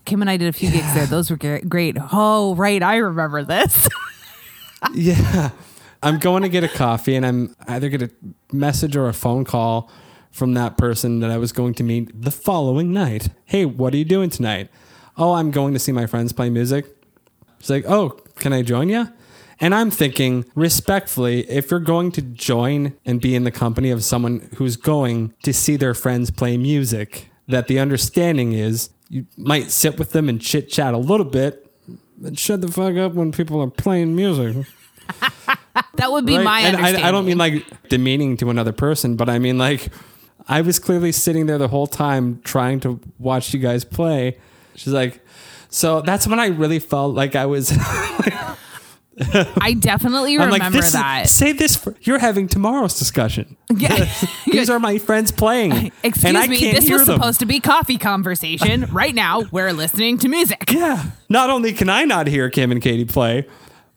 Kim and I did a few gigs there. Those were great. Oh, right. I remember this. Yeah. I'm going to get a coffee and I'm either get a message or a phone call from that person that I was going to meet the following night. Hey, what are you doing tonight? Oh, I'm going to see my friends play music. It's like, oh, can I join you? And I'm thinking, respectfully, if you're going to join and be in the company of someone who's going to see their friends play music, that the understanding is you might sit with them and chit chat a little bit, but shut the fuck up when people are playing music. that would be Right? my and understanding. I, I don't mean like demeaning to another person, but I mean like I was clearly sitting there the whole time trying to watch you guys play. She's like, so that's when I really felt like I was. I definitely I'm remember like, this that. Is, say this. For, you're having tomorrow's discussion. Yeah. These are my friends playing, Excuse and I me, can't this was them. supposed to be coffee conversation. right now, we're listening to music. Yeah. Not only can I not hear Kim and Katie play,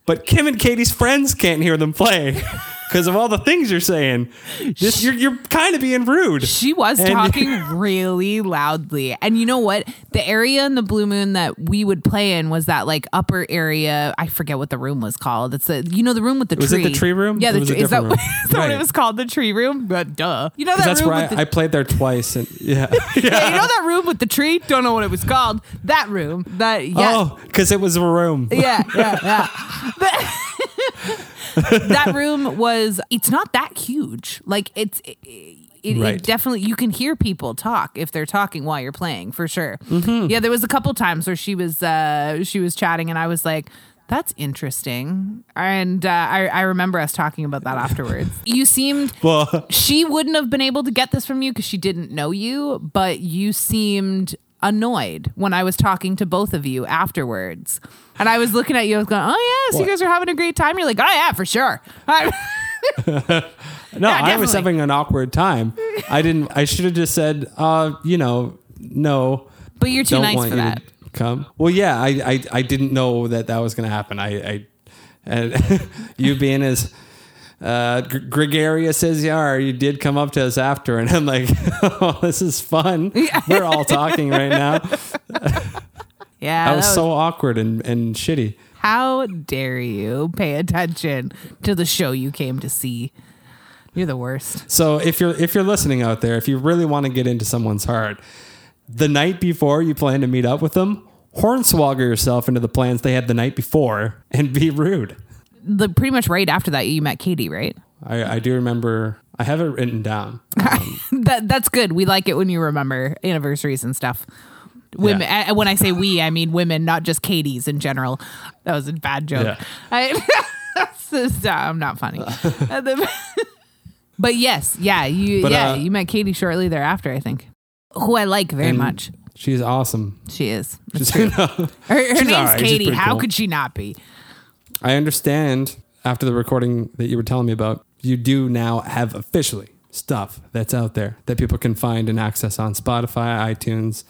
but Kim and Katie's friends can't hear them play because of all the things you're saying. Just you're, you're kind of being rude. She was And- talking really loudly. And you know what? The area in the Blue Moon that we would play in was that like upper area. I forget what the room was called. It's the you know the room with the Was it tree. the tree room? Yeah, the tree. Is that, room? is that what it was called? The tree room? But duh. You know that That's room where I, the I played there twice, and yeah, yeah, you know that room with the tree? Don't know what it was called. That room. That yeah. Oh, because it was a room. Yeah, yeah, yeah. That, that room was. It's not that huge. Like it's. It, it, Right. it definitely you can hear people talk if they're talking while you're playing for sure. Mm-hmm. Yeah, there was a couple times where she was uh she was chatting and I was like. That's interesting, and uh, I, I remember us talking about that afterwards. You seemed Well, she wouldn't have been able to get this from you because she didn't know you, but you seemed annoyed when I was talking to both of you afterwards. And I was looking at you, I was going, Oh, yes, you guys are having a great time. You're like, Oh, yeah, for sure. No, I was having an awkward time. I didn't. I should have just said, uh, you know, no. but you're too nice for that. come. Well, yeah, I, I, I didn't know that that was going to happen. I, I, and you being as uh, as you are, you did come up to us after, and I'm like, oh, this is fun. We're all talking right now. Yeah. I was that was- so awkward and, and shitty. how dare you pay attention to the show you came to see? You're the worst. So if you're if you're listening out there, if you really want to get into someone's heart, the night before you plan to meet up with them, hornswoggle yourself into the plans they had the night before and be rude. The pretty much right after that, you met Katie, right? I, I do remember. I have it written down. that that's good. We like it when you remember anniversaries and stuff. Women. Yeah. uh, When I say we, I mean women, not just Katie's in general. That was a bad joke. Yeah. I, So, I'm not funny. Uh, but yes, yeah, you But, yeah uh, you met Katie shortly thereafter. I think, who I like very much. She's awesome. She is. She's, no, Her, her she's name's. She's Katie. pretty How cool. could she not be? I understand after the recording that you were telling me about, you do now have officially stuff that's out there that people can find and access on Spotify, iTunes.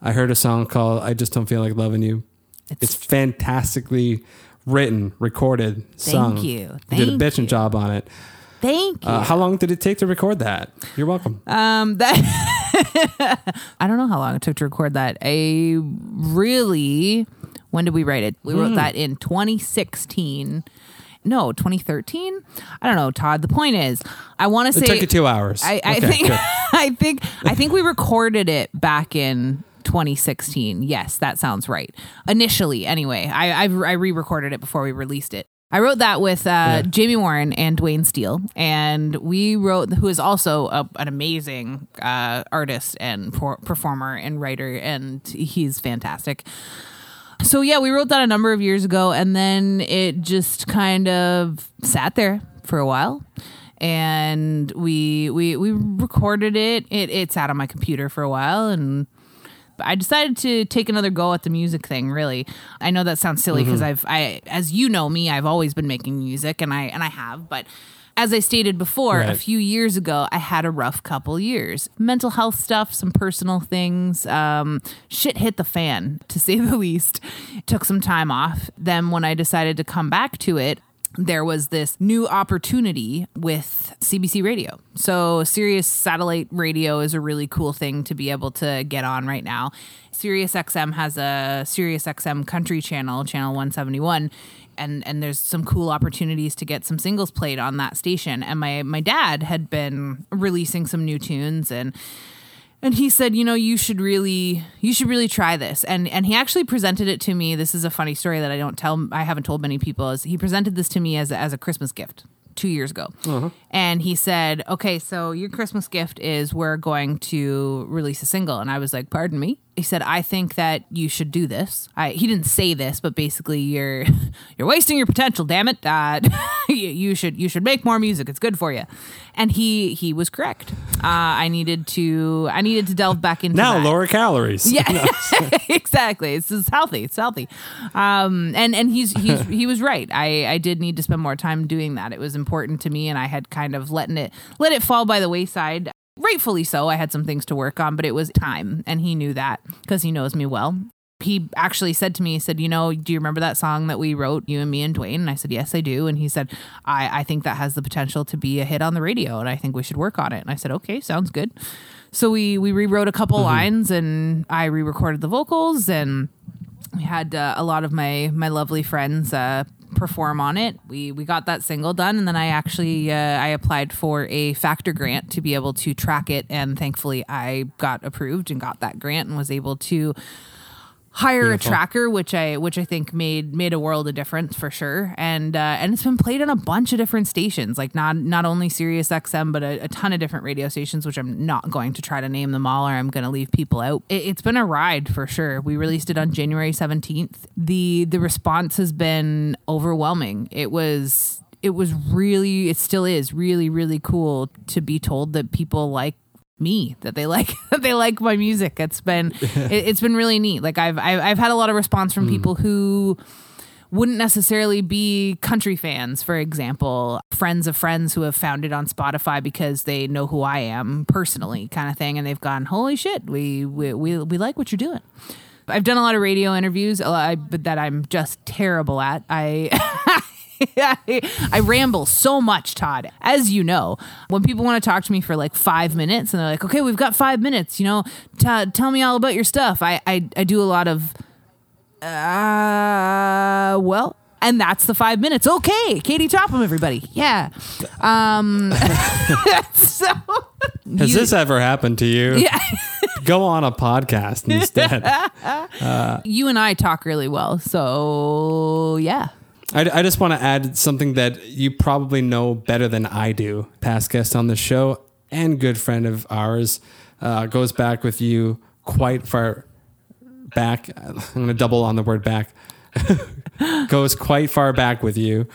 I heard a song called I Just Don't Feel Like Loving You. It's, fantastically written, recorded, sung. you. You did a bitching you. job on it. Thank you. Uh, how long did it take to record that? You're welcome. Um, that I don't know how long it took to record that. I really, when did we write it? We wrote that in 2016. No, 2013. I don't know, Todd. The point is, I want to say it took you two hours. I, I Okay, think. I think I think we recorded it back in 2016. Yes, that sounds right. Initially, anyway, I I've, I re-recorded it before we released it. I wrote that with uh, Yeah. Jamie Warren and Dwayne Steele, and we wrote who is also a, an amazing uh, artist and por- performer and writer, and he's fantastic. So yeah, we wrote that a number of years ago, and then it just kind of sat there for a while, and we we we recorded it. It it sat on my computer for a while, and I decided to take another go at the music thing. Really, I know that sounds silly mm-hmm. because I've I as you know me, I've always been making music, and I and I have, but. As I stated before, a few years ago, I had a rough couple years. Mental health stuff, some personal things. Um, shit hit the fan, to say the least. Took some time off. Then, when I decided to come back to it, there was this new opportunity with CBC radio. So Sirius satellite radio is a really cool thing to be able to get on right now. Sirius XM has a Sirius XM country channel, channel 171. And, and there's some cool opportunities to get some singles played on that station. And my, my dad had been releasing some new tunes and and he said you know you should really you should really try this. And and he actually presented it to me. This is a funny story that i don't tell i haven't told many people is he presented this to me as a, as a christmas gift two years ago. Uh-huh. And he said okay so your christmas gift is we're going to release a single. And i was like pardon me he said i think that you should do this I, he didn't say this but basically you're you're wasting your potential damn it uh, you, you should you should make more music it's good for you and he he was correct uh, i needed to i needed to delve back into Now that. lower calories. Yeah, exactly. It's, it's healthy. It's healthy. Um, and and he's he's he was right. I I did need to spend more time doing that. It was important to me, and I had kind of letting it let it fall by the wayside. Rightfully so. I had some things to work on, but it was time, and he knew that because he knows me well. He actually said to me, he said, You know, do you remember that song that we wrote, you and me and Dwayne? And I said, Yes, I do. And he said, I, I think that has the potential to be a hit on the radio, and I think we should work on it. And I said, Okay, sounds good. So we we rewrote a couple lines, and I re-recorded the vocals, and we had uh, a lot of my my lovely friends uh, perform on it. We we got that single done, and then I actually uh, I applied for a factor grant to be able to track it, and thankfully I got approved and got that grant and was able to hire Beautiful. a tracker which i which i think made made a world of difference for sure. And uh, and it's been played on a bunch of different stations like not not only sirius xm but a, a ton of different radio stations which i'm not going to try to name them all or i'm going to leave people out. It, it's been a ride for sure. We released it on january 17th the the response has been overwhelming. It was it was really it still is really really cool to be told that people like me that they like that they like my music. It's been it, it's been really neat. Like I've, I've i've had a lot of response from hmm. people who wouldn't necessarily be country fans for example friends of friends who have found it on spotify because they know who i am personally kind of thing and they've gone holy shit we we we, we like what you're doing. I've done a lot of radio interviews, lot, but that I'm just terrible at. I I, I ramble so much, Todd. As you know, when people want to talk to me for like five minutes and they're like, okay, we've got five minutes, you know, Todd, tell me all about your stuff. I, I, I do a lot of, uh, well, and that's the five minutes. Okay. Katie Topham, everybody. Yeah. Um, so Has you- this ever happened to you? yeah. Go on a podcast instead. you and I talk really well. So yeah. I, I just want to add something that you probably know better than I do. Past guest on the show and good friend of ours uh, goes back with you quite far back. I'm going to double on the word back. goes quite far back with you.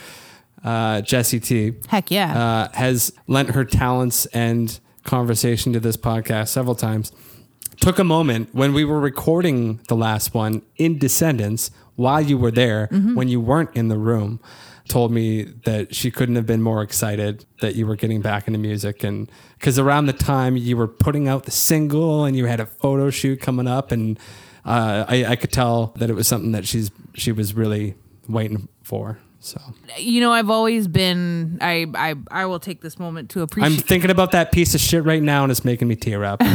Uh, Jesse T Heck yeah. uh, has lent her talents and conversation to this podcast several times. Took a moment when we were recording the last one in Descendants while you were there, when you weren't in the room, told me that she couldn't have been more excited that you were getting back into music. And because around the time you were putting out the single and you had a photo shoot coming up, and uh, I, I could tell that it was something that she's she was really waiting for. So you know, I've always been. I I I will take this moment to appreciate. I'm thinking about that piece of shit right now, and it's making me tear up.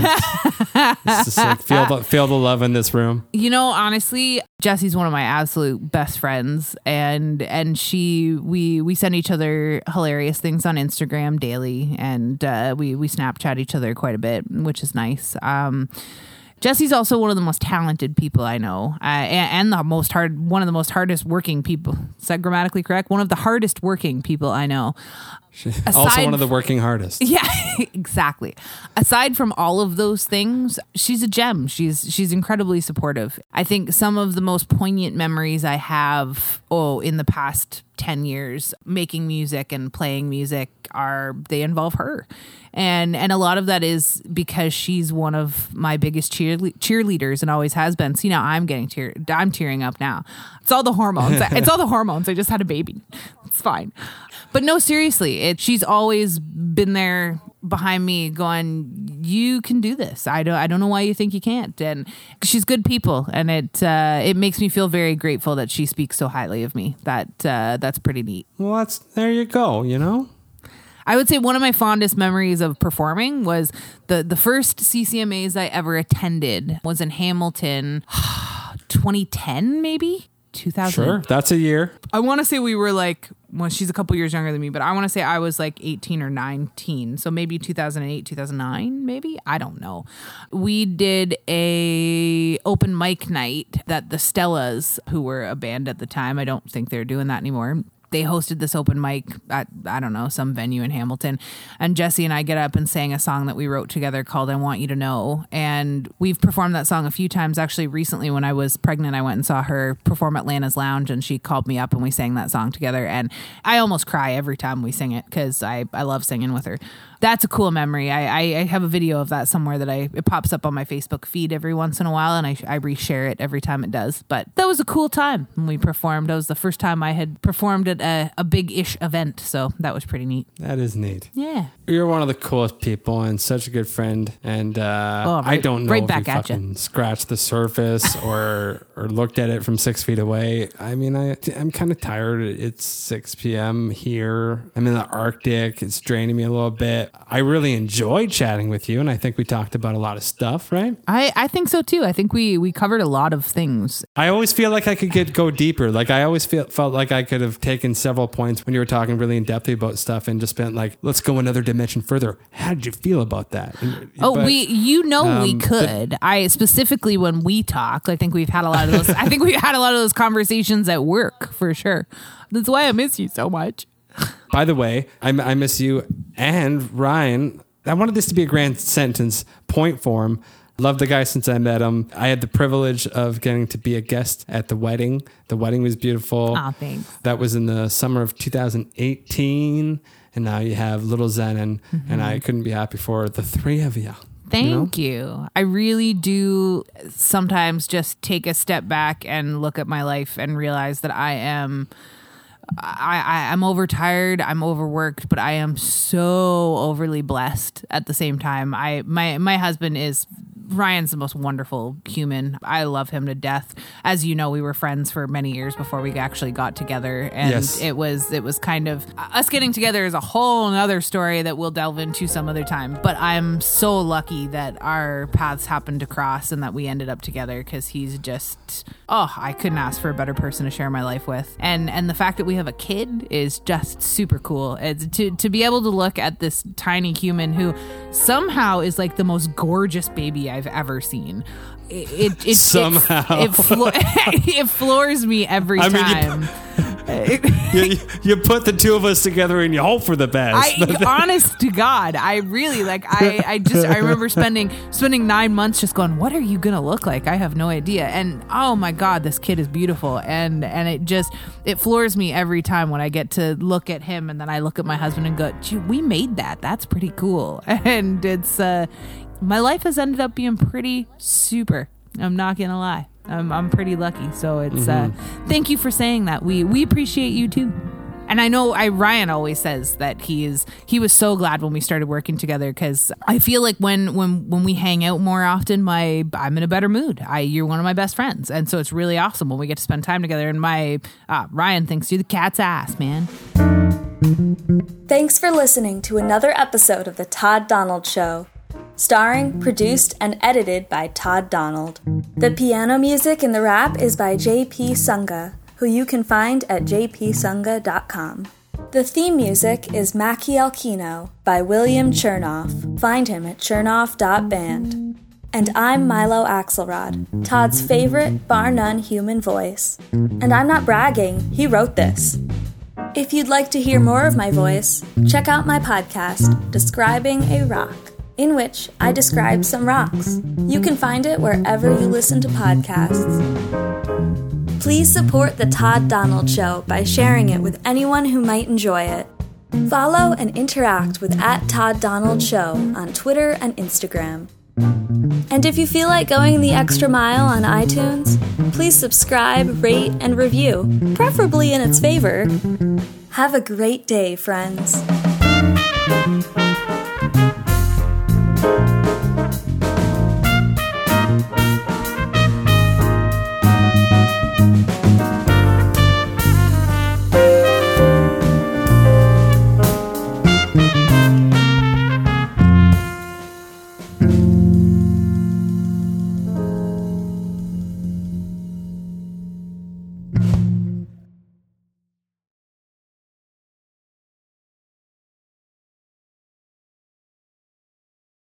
It's, just like feel the feel the love in this room. you know, honestly, Jesse's one of my absolute best friends, and and she we we send each other hilarious things on Instagram daily, and uh, we we Snapchat each other quite a bit, which is nice. Um, Jesse's also one of the most talented people I know, uh, and, and the most hard, one of the most hardest working people. Is that grammatically correct? One of the hardest working people I know. Also Aside one of the working hardest. Yeah, exactly. Aside from all of those things, she's a gem. She's she's incredibly supportive. I think some of the most poignant memories I have oh in the past 10 years making music and playing music are they involve her. And and a lot of that is because she's one of my biggest cheerle- cheerleaders and always has been. See now I'm getting tear I'm tearing up now. It's all the hormones. it's all the hormones. I just had a baby. It's fine. But no, seriously, it she's always been there behind me going you can do this. I don't I don't know why you think you can't. And she's good people, and it uh, it makes me feel very grateful that she speaks so highly of me. That uh, that's pretty neat. Well, that's there you go. You know. I would say one of my fondest memories of performing was the the first CCMAs I ever attended was in Hamilton, 2010 maybe. 2000. Sure, that's a year. I want to say we were like, well, she's a couple years younger than me, but I want to say I was like 18 or 19. So maybe 2008, 2009, maybe. I don't know. We did a open mic night that the Stellas, who were a band at the time, I don't think they're doing that anymore they hosted this open mic at I don't know some venue in Hamilton, and Jesse and I get up and sang a song that we wrote together called "I Want You to Know," and we've performed that song a few times. Actually, recently when I was pregnant, I went and saw her perform at Lana's Lounge, and she called me up and we sang that song together. And I almost cry every time we sing it because I I love singing with her that's a cool memory. I, I, I, have a video of that somewhere that I it pops up on my Facebook feed every once in a while, and I I reshare it every time it does. But that was a cool time when we performed. That was the first time I had performed at a, a big ish event, so that was pretty neat. That is neat. Yeah, you're one of the coolest people and such a good friend. And uh, oh, right, I don't know right if back you fucking you. scratched the surface or or looked at it from six feet away. I mean, I I'm kind of tired. It's six p.m. here. I'm in the Arctic. It's draining me a little bit. I really enjoyed chatting with you, and I think we talked about a lot of stuff, right? I, I think so too. I think we we covered a lot of things. I always feel like I could get go deeper. Like I always feel, felt like I could have taken several points when you were talking really in depth about stuff, and just been like, let's go another dimension further. How did you feel about that? oh, but, we you know um, we could. The, I specifically when we talk, I think we've had a lot of those. I think we've had a lot of those conversations at work for sure. That's why I miss you so much. By the way, I, I miss you and Ryan. I wanted this to be a grand sentence point form. Loved the guy since I met him. I had the privilege of getting to be a guest at the wedding. The wedding was beautiful. Oh, thanks. That was in the summer of 2018. And now you have little Zenon, mm-hmm. and I couldn't be happy for the three of you. Thank you, know? you. I really do sometimes just take a step back and look at my life and realize that I am I, I I'm overtired, I'm overworked, but I am so overly blessed at the same time. I my my husband is Ryan's the most wonderful human. I love him to death. As you know, we were friends for many years before we actually got together, and yes. it was it was kind of us getting together is a whole other story that we'll delve into some other time. But I'm so lucky that our paths happened to cross and that we ended up together because he's just oh, I couldn't ask for a better person to share my life with. And and the fact that we have a kid is just super cool. It's to to be able to look at this tiny human who somehow is like the most gorgeous baby I've ever seen. It, it, it somehow it, it, flo- it, floors me every I time. Mean, you, you, put the two of us together and you hope for the best. I, honest to God, I really like. I, I just I remember spending spending nine months just going, "What are you gonna look like?" I have no idea. And oh my God, this kid is beautiful, and and it just it floors me every time when I get to look at him, and then I look at my husband and go, "We made that. That's pretty cool." And it's uh, my life has ended up being pretty super. I'm not gonna lie. I'm, I'm pretty lucky. So it's mm-hmm. uh, thank you for saying that. We we appreciate you too. And I know I Ryan always says that he is he was so glad when we started working together because I feel like when when when we hang out more often, my I'm in a better mood. I you're one of my best friends, and so it's really awesome when we get to spend time together. And my uh, Ryan thinks you're the cat's ass, man. Thanks for listening to another episode of the Todd Donald Show starring, produced, and edited by Todd Donald. The piano music in the rap is by JP Sunga, who you can find at jpsunga.com. The theme music is Machiel Kino by William Chernoff. Find him at chernoff.band. And I'm Milo Axelrod, Todd's favorite, bar none human voice. And I'm not bragging, he wrote this. If you'd like to hear more of my voice, check out my podcast, Describing a Rock in which I describe some rocks. You can find it wherever you listen to podcasts. Please support The Todd Donald Show by sharing it with anyone who might enjoy it. Follow and interact with at Todd Donald Show on Twitter and Instagram. And if you feel like going the extra mile on iTunes, please subscribe, rate, and review, preferably in its favor. Have a great day, friends.